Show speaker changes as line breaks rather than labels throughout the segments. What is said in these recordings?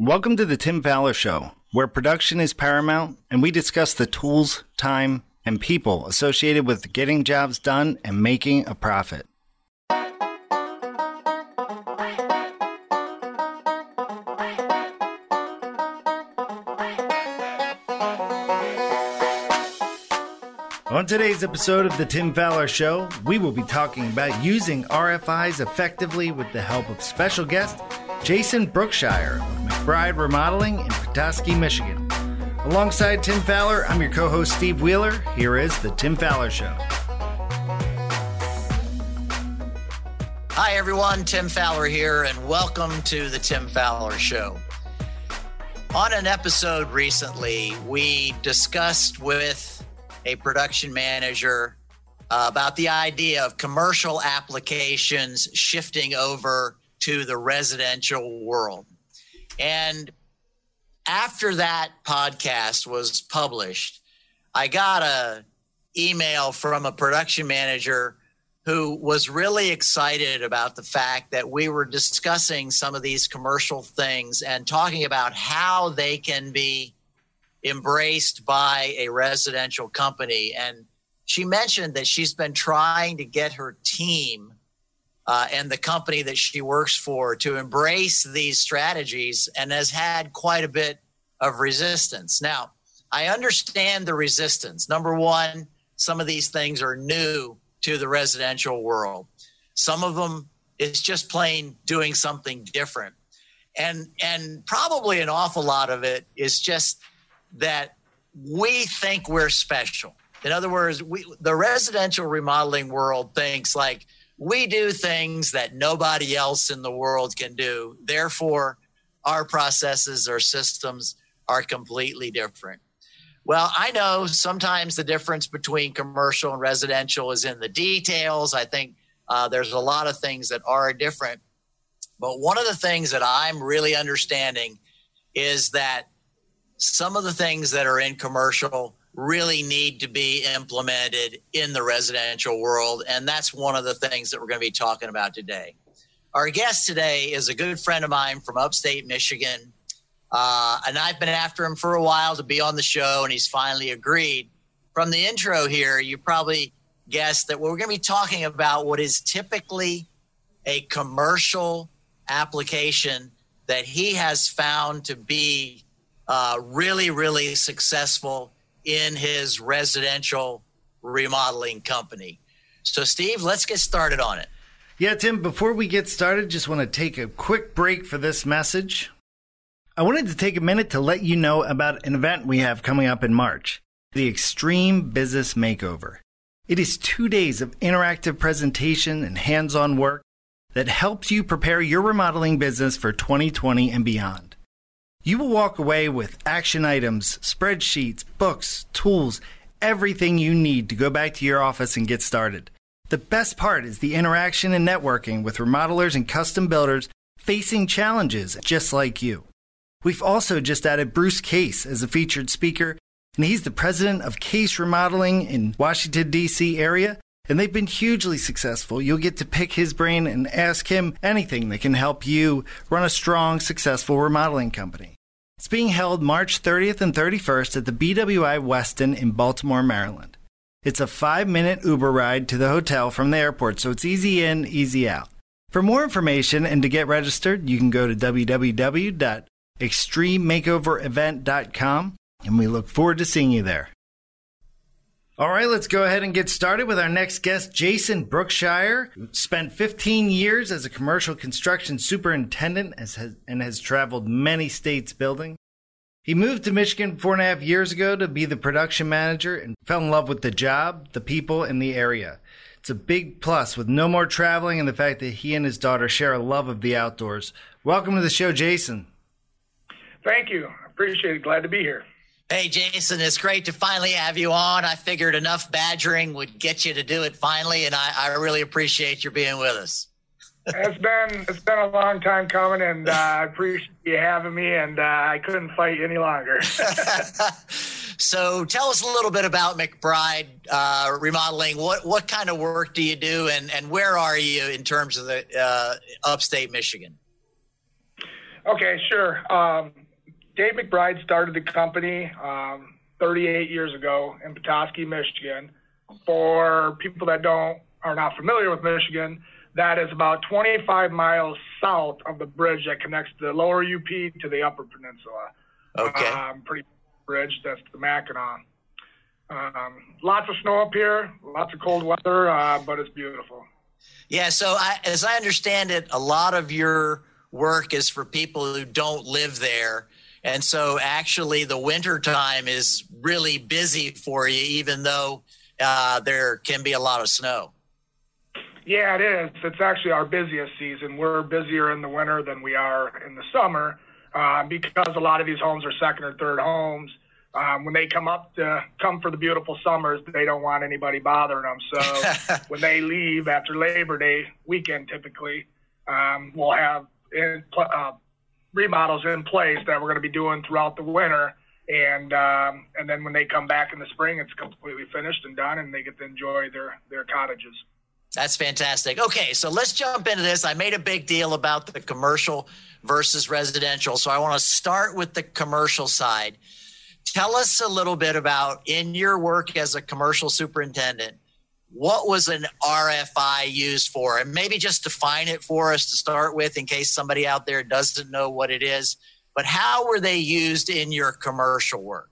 Welcome to the Tim Fowler Show, where production is paramount and we discuss the tools, time, and people associated with getting jobs done and making a profit. On today's episode of The Tim Fowler Show, we will be talking about using RFIs effectively with the help of special guest Jason Brookshire McBride Remodeling in Petoskey, Michigan. Alongside Tim Fowler, I'm your co host Steve Wheeler. Here is The Tim Fowler Show.
Hi, everyone. Tim Fowler here, and welcome to The Tim Fowler Show. On an episode recently, we discussed with a production manager uh, about the idea of commercial applications shifting over to the residential world. And after that podcast was published, I got a email from a production manager who was really excited about the fact that we were discussing some of these commercial things and talking about how they can be embraced by a residential company. And she mentioned that she's been trying to get her team uh, and the company that she works for to embrace these strategies and has had quite a bit of resistance. Now, I understand the resistance. Number one, some of these things are new to the residential world. Some of them is just plain doing something different. And and probably an awful lot of it is just that we think we're special. In other words, we the residential remodeling world thinks like we do things that nobody else in the world can do. Therefore, our processes or systems are completely different. Well, I know sometimes the difference between commercial and residential is in the details. I think uh, there's a lot of things that are different. But one of the things that I'm really understanding is that some of the things that are in commercial really need to be implemented in the residential world. And that's one of the things that we're going to be talking about today. Our guest today is a good friend of mine from upstate Michigan. Uh, and I've been after him for a while to be on the show, and he's finally agreed. From the intro here, you probably guessed that we're going to be talking about what is typically a commercial application that he has found to be uh, really, really successful in his residential remodeling company. So, Steve, let's get started on it.
Yeah, Tim, before we get started, just want to take a quick break for this message. I wanted to take a minute to let you know about an event we have coming up in March the Extreme Business Makeover. It is two days of interactive presentation and hands on work that helps you prepare your remodeling business for 2020 and beyond. You will walk away with action items, spreadsheets, books, tools, everything you need to go back to your office and get started. The best part is the interaction and networking with remodelers and custom builders facing challenges just like you. We've also just added Bruce Case as a featured speaker, and he's the president of Case Remodeling in Washington D.C. area, and they've been hugely successful. You'll get to pick his brain and ask him anything that can help you run a strong, successful remodeling company. It's being held March 30th and 31st at the BWI Westin in Baltimore, Maryland. It's a five minute Uber ride to the hotel from the airport, so it's easy in, easy out. For more information and to get registered, you can go to www.extrememakeoverevent.com, and we look forward to seeing you there. All right, let's go ahead and get started with our next guest, Jason Brookshire, spent 15 years as a commercial construction superintendent and has traveled many states building. He moved to Michigan four and a half years ago to be the production manager and fell in love with the job, the people, and the area. It's a big plus with no more traveling and the fact that he and his daughter share a love of the outdoors. Welcome to the show, Jason.
Thank you. I appreciate it. Glad to be here.
Hey, Jason, it's great to finally have you on. I figured enough badgering would get you to do it finally, and I, I really appreciate your being with us.
it's been it's been a long time coming, and uh, I appreciate you having me. And uh, I couldn't fight any longer.
so, tell us a little bit about McBride uh, Remodeling. What what kind of work do you do, and and where are you in terms of the uh, upstate Michigan?
Okay, sure. Um, Dave McBride started the company um, 38 years ago in Petoskey, Michigan. For people that don't are not familiar with Michigan, that is about 25 miles south of the bridge that connects the lower UP to the upper peninsula.
Okay.
Um, pretty bridge. That's the Mackinac. Um, lots of snow up here, lots of cold weather, uh, but it's beautiful.
Yeah. So, I, as I understand it, a lot of your work is for people who don't live there. And so, actually, the winter time is really busy for you, even though uh, there can be a lot of snow.
Yeah, it is. It's actually our busiest season. We're busier in the winter than we are in the summer uh, because a lot of these homes are second or third homes um, when they come up to come for the beautiful summers, they don't want anybody bothering them. So when they leave after Labor Day weekend, typically, um, we'll have in, uh, remodels in place that we're going to be doing throughout the winter. And um, and then when they come back in the spring, it's completely finished and done, and they get to enjoy their their cottages.
That's fantastic. Okay, so let's jump into this. I made a big deal about the commercial versus residential, so I want to start with the commercial side. Tell us a little bit about in your work as a commercial superintendent, what was an RFI used for? And maybe just define it for us to start with in case somebody out there doesn't know what it is. But how were they used in your commercial work?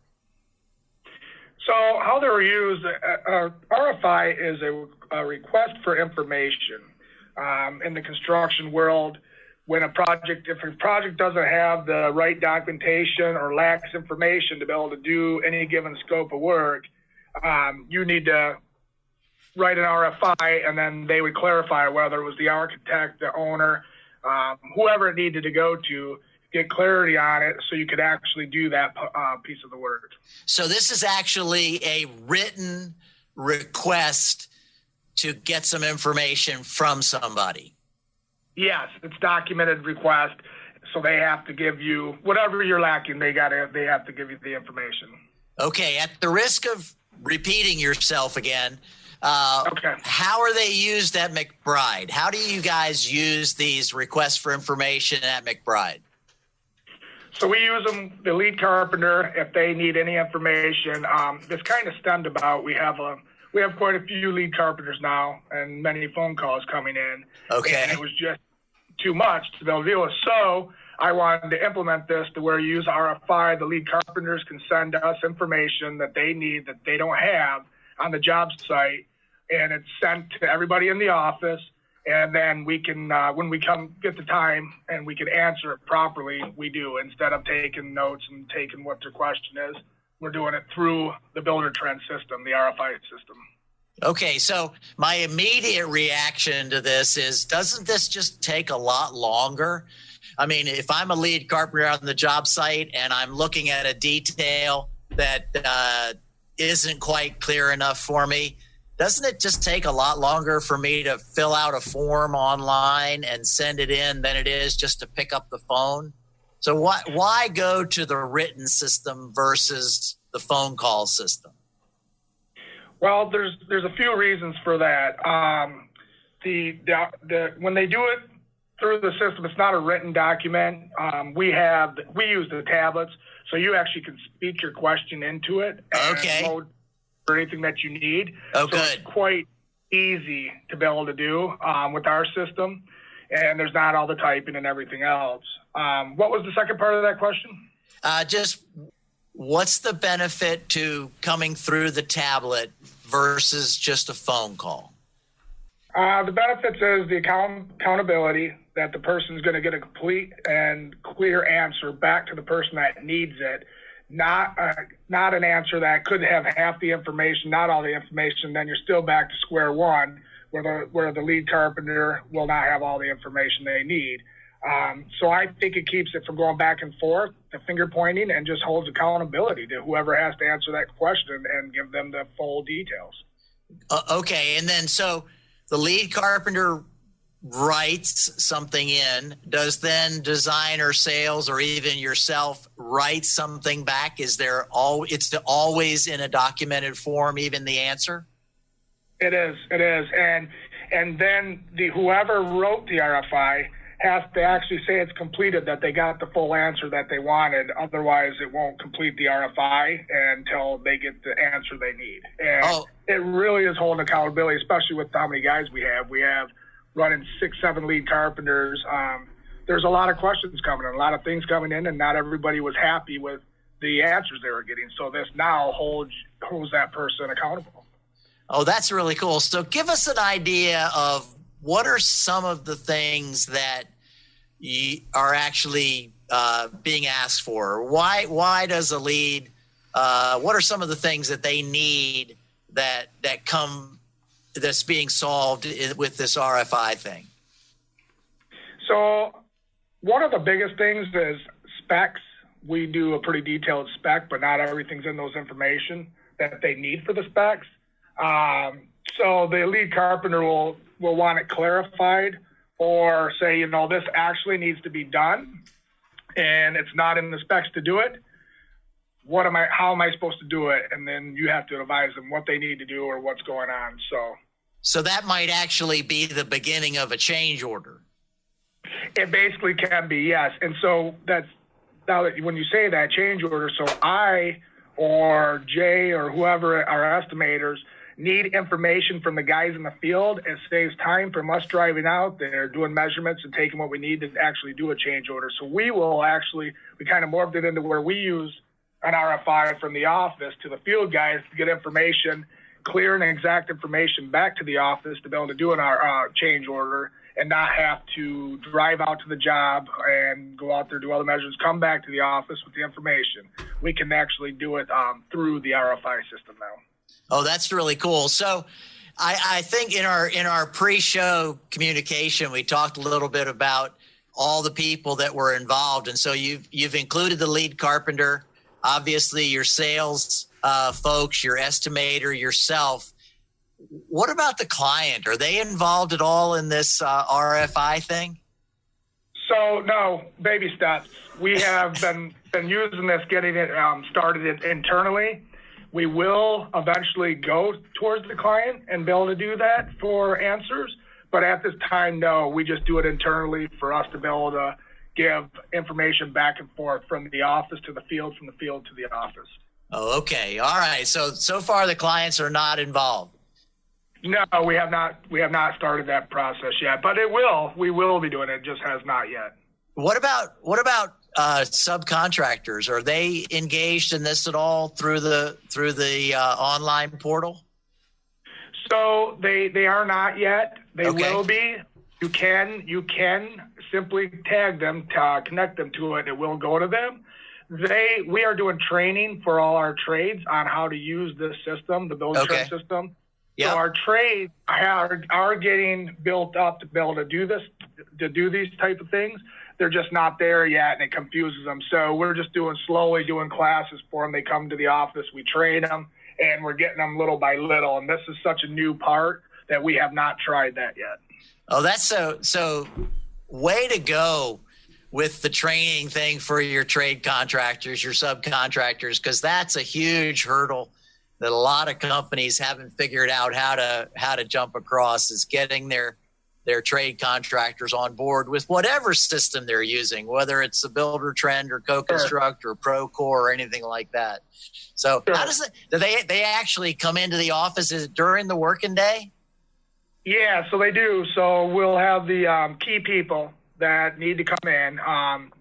So, how they're used, uh, uh RFI is a, a, request for information. Um, in the construction world, when a project, if a project doesn't have the right documentation or lacks information to be able to do any given scope of work, um, you need to write an RFI and then they would clarify whether it was the architect, the owner, um, whoever it needed to go to get clarity on it so you could actually do that uh, piece of the work.
So this is actually a written request to get some information from somebody.
Yes, it's documented request. So they have to give you whatever you're lacking. They got to. They have to give you the information.
Okay. At the risk of repeating yourself again, uh, okay. How are they used at McBride? How do you guys use these requests for information at McBride?
So we use them, the lead carpenter, if they need any information. Um, this kind of stemmed about we have a we have quite a few lead carpenters now, and many phone calls coming in.
Okay.
And it was just too much to be able to deal with. So I wanted to implement this to where you use RFI. The lead carpenters can send us information that they need that they don't have on the job site, and it's sent to everybody in the office. And then we can, uh, when we come get the time and we can answer it properly, we do instead of taking notes and taking what their question is. We're doing it through the Buildertrend system, the RFI system.
Okay, so my immediate reaction to this is doesn't this just take a lot longer? I mean, if I'm a lead carpenter on the job site and I'm looking at a detail that uh, not quite clear enough for me, doesn't it just take a lot longer for me to fill out a form online and send it in than it is just to pick up the phone? So why why go to the written system versus the phone call system?
Well, there's there's a few reasons for that. Um, the, the, the when they do it through the system, it's not a written document. Um, we have we use the tablets, so you actually can speak your question into it.
okay.
For anything that you need.
Oh,
so
good.
It's quite easy to be able to do um, with our system, and there's not all the typing and everything else. Um, what was the second part of that question?
Uh, just what's the benefit to coming through the tablet versus just a phone call?
Uh, the benefits is the account- accountability that the person is going to get a complete and clear answer back to the person that needs it, not uh, not an answer that could have half the information, not all the information. Then you're still back to square one, where the where the lead carpenter will not have all the information they need. Um, so I think it keeps it from going back and forth, the finger pointing, and just holds accountability to whoever has to answer that question and give them the full details.
Uh, okay, and then so the lead carpenter writes something in. Does then design or sales or even yourself write something back? Is there all? It's always in a documented form, even the answer.
It is. It is, and and then the whoever wrote the RFI has to actually say it's completed, that they got the full answer that they wanted. Otherwise, it won't complete the RFI until they get the answer they need. And oh. it really is holding accountability, especially with how many guys we have. We have running six, seven lead carpenters. Um, there's a lot of questions coming in, a lot of things coming in, and not everybody was happy with the answers they were getting. So this now holds holds that person accountable.
Oh, that's really cool. So give us an idea of what are some of the things that are actually uh, being asked for? Why why does a lead? Uh, what are some of the things that they need that that come that's being solved with this RFI thing?
So one of the biggest things is specs. We do a pretty detailed spec, but not everything's in those information that they need for the specs. Um, so the lead carpenter will will want it clarified or say, you know, this actually needs to be done and it's not in the specs to do it. What am I, how am I supposed to do it? And then you have to advise them what they need to do or what's going on. So,
so that might actually be the beginning of a change order.
It basically can be, yes. And so that's now that when you say that change order, so I or Jay or whoever our estimators need information from the guys in the field. It saves time from us driving out there, doing measurements and taking what we need to actually do a change order. So we will actually, we kind of morphed it into where we use an RFI from the office to the field guys to get information, clear and exact information back to the office to be able to do an uh, change order and not have to drive out to the job and go out there, do all the measures, come back to the office with the information. We can actually do it um, through the RFI system now.
Oh, that's really cool. So, I, I think in our in our pre-show communication, we talked a little bit about all the people that were involved, and so you've you've included the lead carpenter, obviously your sales uh, folks, your estimator, yourself. What about the client? Are they involved at all in this uh, RFI thing?
So no, baby steps. We have been been using this, getting it um, started it internally. We will eventually go towards the client and be able to do that for answers. But at this time, no, we just do it internally for us to be able to give information back and forth from the office to the field, from the field to the office.
Oh, okay. All right. So so far the clients are not involved.
No, we have not we have not started that process yet, but it will. We will be doing it, it just has not yet.
What about what about uh, subcontractors are they engaged in this at all through the through the uh, online portal?
So they they are not yet. They okay. will be. You can you can simply tag them to uh, connect them to it. It will go to them. They we are doing training for all our trades on how to use this system, the building okay. system. Yep. So our trades are are getting built up to be able to do this to do these type of things they're just not there yet and it confuses them. So we're just doing slowly doing classes for them. They come to the office, we train them, and we're getting them little by little. And this is such a new part that we have not tried that yet.
Oh, that's so so way to go with the training thing for your trade contractors, your subcontractors, because that's a huge hurdle that a lot of companies haven't figured out how to how to jump across is getting their their trade contractors on board with whatever system they're using, whether it's the Buildertrend or CoConstruct sure. or Procore or anything like that. So sure. how does it, do they, they actually come into the office during the working day?
Yeah, so they do. So we'll have the um, key people that need to come in. Um,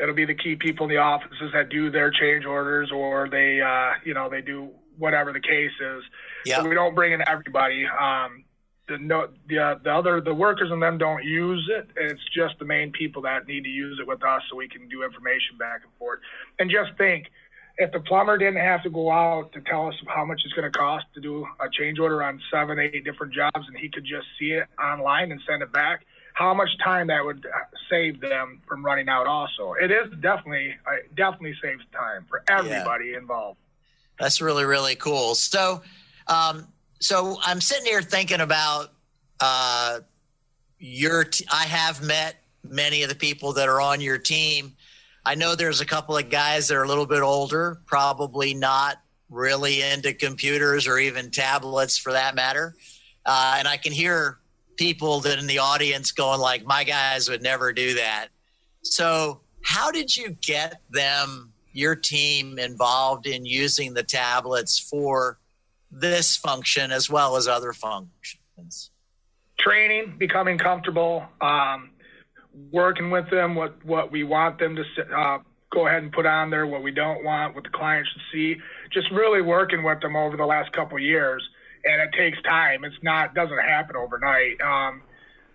it'll be the key people in the offices that do their change orders or they, uh, you know, they do whatever the case is. Yeah. So we don't bring in everybody. Um, the no the uh, the other the workers and them don't use it. It's just the main people that need to use it with us, so we can do information back and forth. And just think, if the plumber didn't have to go out to tell us how much it's going to cost to do a change order on seven, eight different jobs, and he could just see it online and send it back, how much time that would save them from running out. Also, it is definitely it definitely saves time for everybody yeah. involved.
That's really really cool. So. Um, so I'm sitting here thinking about uh, your. T- I have met many of the people that are on your team. I know there's a couple of guys that are a little bit older, probably not really into computers or even tablets for that matter. Uh, and I can hear people that in the audience going like, my guys would never do that. So how did you get them, your team involved in using the tablets for this function as well as other functions?
Training, becoming comfortable, um, working with them, what, what we want them to uh, go ahead and put on there, what we don't want, what the client should see. Just really working with them over the last couple years, and it takes time. It's not doesn't happen overnight. Um,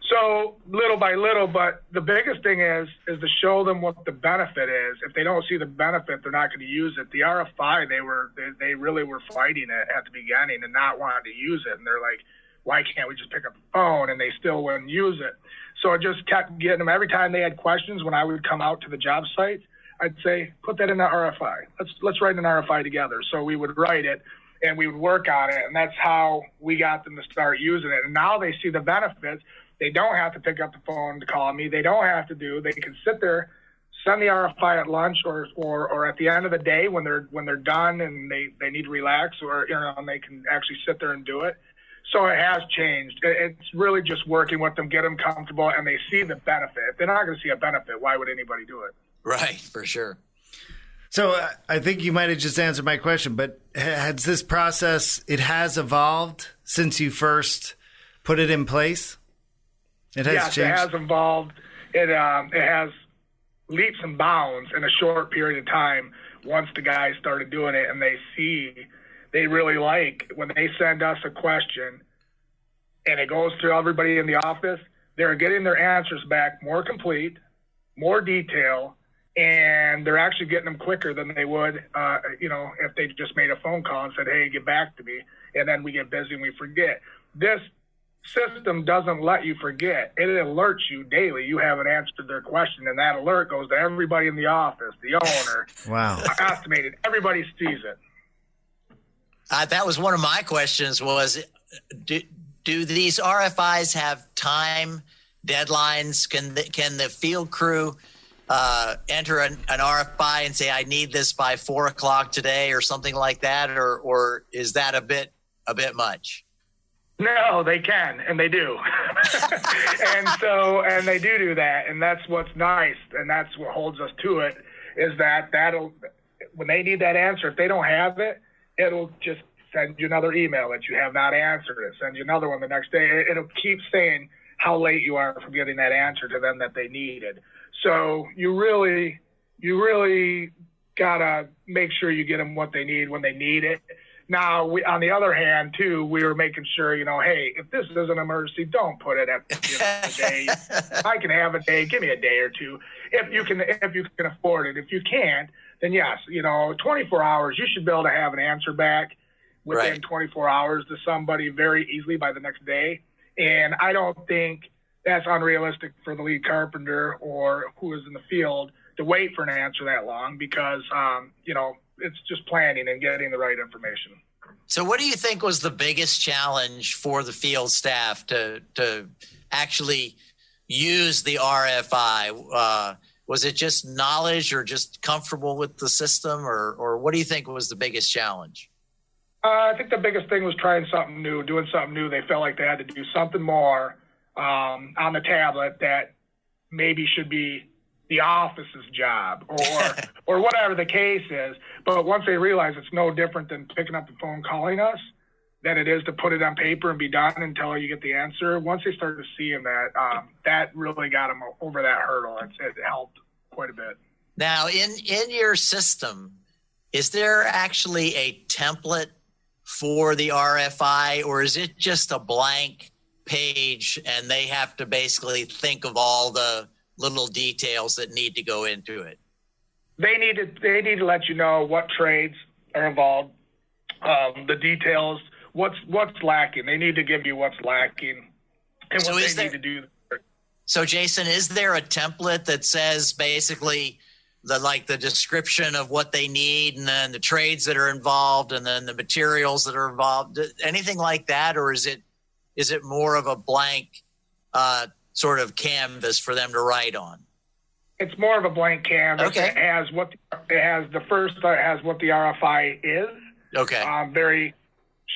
so little by little, but the biggest thing is is to show them what the benefit is. If they don't see the benefit, they're not going to use it. The RFI, they were they, they really were fighting it at the beginning and not wanting to use it, and they're like, why can't we just pick up the phone? And they still wouldn't use it. So I just kept getting them every time they had questions when I would come out to the job site. I'd say, put that in the RFI. Let's let's write an RFI together. So we would write it and we would work on it, and that's how we got them to start using it. And now they see the benefits. They don't have to pick up the phone to call me. They don't have to do. They can sit there, send the RFI at lunch or or, or at the end of the day when they're when they're done and they they need to relax or you know and they can actually sit there and do it. So it has changed. It's really just working with them, get them comfortable, and they see the benefit. If they're not going to see a benefit, why would anybody do it?
Right, for sure.
So uh, I think you might have just answered my question, but has this process it has evolved since you first put it in place?
It has yes, changed. it has evolved. It um, it has leaps and bounds in a short period of time. Once the guys started doing it, and they see, they really like when they send us a question, and it goes through everybody in the office. They're getting their answers back more complete, more detail, and they're actually getting them quicker than they would, uh, you know, if they just made a phone call and said, "Hey, get back to me," and then we get busy and we forget. This system doesn't let you forget. It alerts you daily. You haven't answered their question, and that alert goes to everybody in the office, the owner,
wow,
estimated. Everybody sees it.
Uh, that was one of my questions. Was do, do these RFIs have time deadlines? Can the, can the field crew uh, enter an, an, RFI and say, "I need this by four o'clock today" or something like that, or or is that a bit a bit much?
No, they can, and they do, and so and they do do that, and that's what's nice, and that's what holds us to it is that that'll when they need that answer, if they don't have it, it'll just send you another email that you have not answered it, send you another one the next day. It'll keep saying how late you are from getting that answer to them that they needed. So you really, you really gotta make sure you get them what they need when they need it. Now, we, on the other hand, too, we were making sure, you know, hey, if this is an emergency, don't put it at end of the day. I can have a day. Give me a day or two if you can. If you can afford it. If you can't, then yes, you know, 24 hours. You should be able to have an answer back within right. 24 hours to somebody very easily by the next day. And I don't think that's unrealistic for the lead carpenter or who is in the field to wait for an answer that long because um, you know it's just planning and getting the right information.
So, what do you think was the biggest challenge for the field staff to to actually use the RFI? Uh, was it just knowledge, or just comfortable with the system, or or what do you think was the biggest challenge?
Uh, I think the biggest thing was trying something new, doing something new. They felt like they had to do something more um, on the tablet that maybe should be the office's job or or whatever the case is. But once they realize it's no different than picking up the phone calling us than it is to put it on paper and be done until you get the answer. Once they started seeing that, um, that really got them over that hurdle. It, it helped quite a bit.
Now, in in your system, is there actually a template for the RFI, or is it just a blank? Page and they have to basically think of all the little details that need to go into it.
They need to they need to let you know what trades are involved, um, the details, what's what's lacking. They need to give you what's lacking and so what they there, need to do.
So Jason, is there a template that says basically the like the description of what they need and then the trades that are involved and then the materials that are involved anything like that or is it is it more of a blank uh, sort of canvas for them to write on?
It's more of a blank canvas. Okay. It has what it has. The first uh, has what the RFI is.
Okay.
Um, very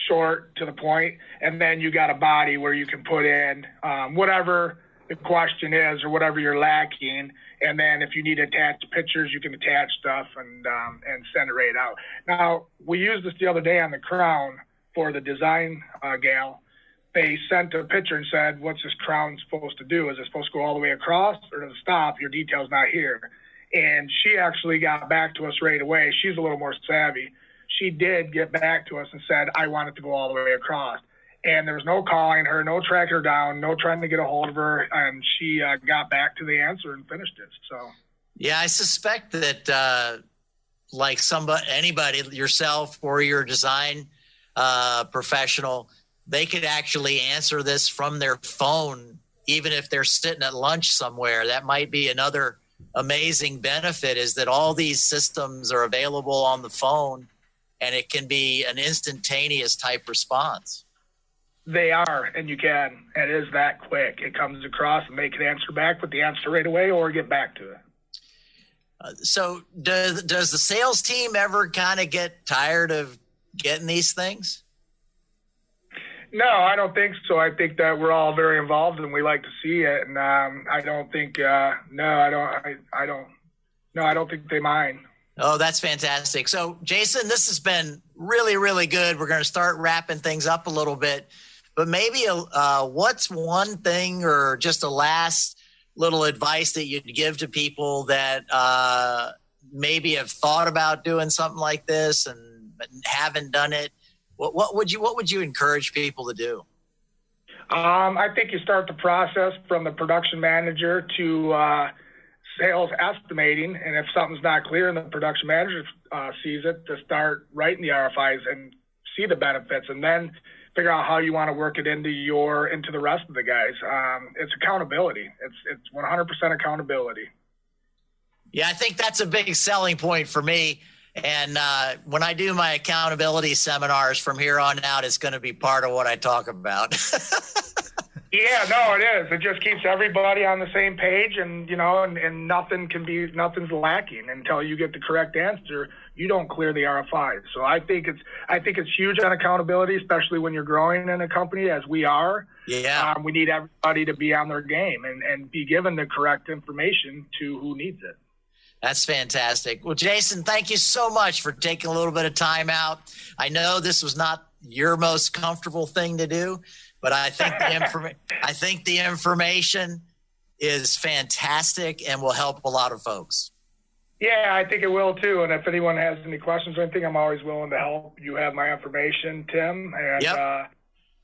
short to the point, and then you got a body where you can put in um, whatever the question is or whatever you're lacking. And then if you need to attach pictures, you can attach stuff and um, and send it right out. Now we used this the other day on the crown for the design uh, gal. They sent a picture and said, "What's this crown supposed to do? Is it supposed to go all the way across or does it stop? Your detail's not here." And she actually got back to us right away. She's a little more savvy. She did get back to us and said, "I want it to go all the way across." and there was no calling her, no tracking her down, no trying to get a hold of her, and she uh, got back to the answer and finished it. So,
yeah, I suspect that uh, like somebody, anybody, yourself or your design uh, professional, they could actually answer this from their phone, even if they're sitting at lunch somewhere. That might be another amazing benefit is that all these systems are available on the phone and it can be an instantaneous type response.
They are, and you can. It is that quick. It comes across, and they can answer back with the answer right away, or get back to it.
Uh, so, does does the sales team ever kind of get tired of getting these things?
No, I don't think so. I think that we're all very involved, and we like to see it. And um, I don't think, uh, no, I don't, I, I don't, no, I don't think they mind.
Oh, that's fantastic. So, Jason, this has been really, really good. We're going to start wrapping things up a little bit but maybe uh, what's one thing or just a last little advice that you'd give to people that uh, maybe have thought about doing something like this and haven't done it? What, what would you What would you encourage people to do?
Um, I think you start the process from the production manager to uh, sales estimating, and if something's not clear and the production manager uh, sees it, to start writing the RFIs and see the benefits, and then figure out how you want to work it into your into the rest of the guys. Um, it's accountability. It's it's 100% accountability.
Yeah, I think that's a big selling point for me. And uh, when I do my accountability seminars from here on out, it's going to be part of what I talk about.
yeah, no, it is. It just keeps everybody on the same page, and you know, and, and nothing can be nothing's lacking until you get the correct answer you don't clear the RFI. So I think it's I think it's huge on accountability, especially when you're growing in a company as we are.
Yeah,
um, we need everybody to be on their game and and be given the correct information to who needs it.
That's fantastic. Well, Jason, thank you so much for taking a little bit of time out. I know this was not your most comfortable thing to do, but I think the informa- I think the information is fantastic and will help a lot of folks.
Yeah, I think it will too. And if anyone has any questions or anything, I'm always willing to help. You have my information, Tim, and yep. uh,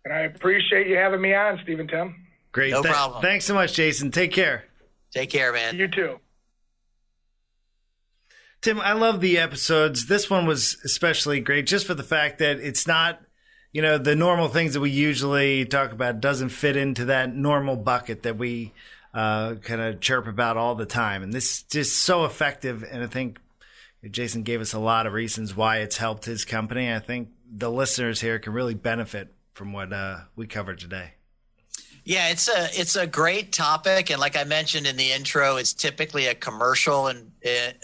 and I appreciate you having me on, Stephen Tim.
Great,
no Th- problem.
Thanks so much, Jason. Take care.
Take care, man.
You too.
Tim, I love the episodes. This one was especially great just for the fact that it's not, you know, the normal things that we usually talk about doesn't fit into that normal bucket that we uh, kind of chirp about all the time. And this is just so effective. And I think Jason gave us a lot of reasons why it's helped his company. I think the listeners here can really benefit from what uh, we covered today.
Yeah, it's a it's a great topic, and like I mentioned in the intro, it's typically a commercial and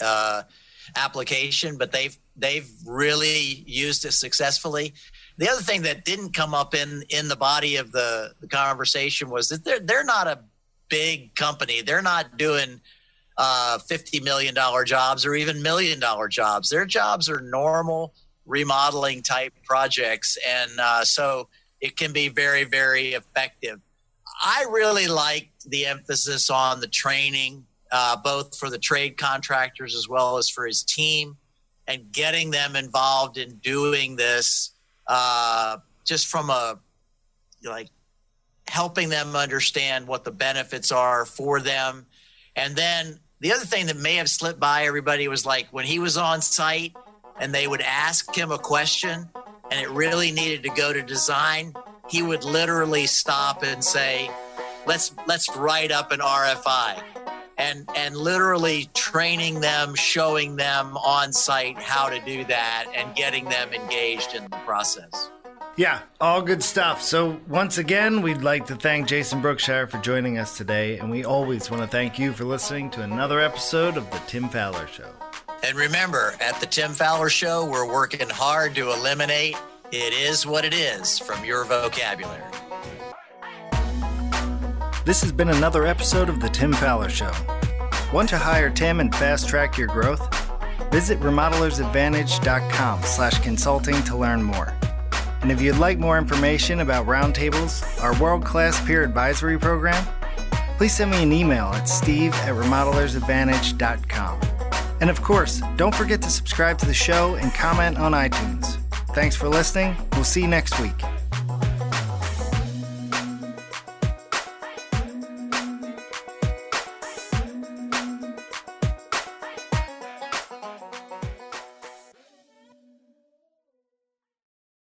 uh, application, but they've they've really used it successfully. The other thing that didn't come up in in the body of the, the conversation was that they're they're not a big company. They're not doing uh, $50 million jobs or even million dollar jobs. Their jobs are normal remodeling type projects. And uh, so it can be very, very effective. I really liked the emphasis on the training, uh, both for the trade contractors as well as for his team, and getting them involved in doing this uh, just from a like helping them understand what the benefits are for them. And then the other thing that may have slipped by everybody was like when he was on site and they would ask him a question and it really needed to go to design, he would literally stop and say, "Let's let's write up an RFI." And and literally training them, showing them on site how to do that and getting them engaged in the process.
Yeah, all good stuff. So, once again, we'd like to thank Jason Brookshire for joining us today, and we always want to thank you for listening to another episode of The Tim Fowler Show.
And remember, at The Tim Fowler Show, we're working hard to eliminate It is what it is from your vocabulary.
This has been another episode of The Tim Fowler Show. Want to hire Tim and fast track your growth? Visit remodelersadvantage.com slash consulting to learn more. And if you'd like more information about Roundtables, our world-class peer advisory program, please send me an email at steve at remodelersadvantage.com. And of course, don't forget to subscribe to the show and comment on iTunes. Thanks for listening. We'll see you next week.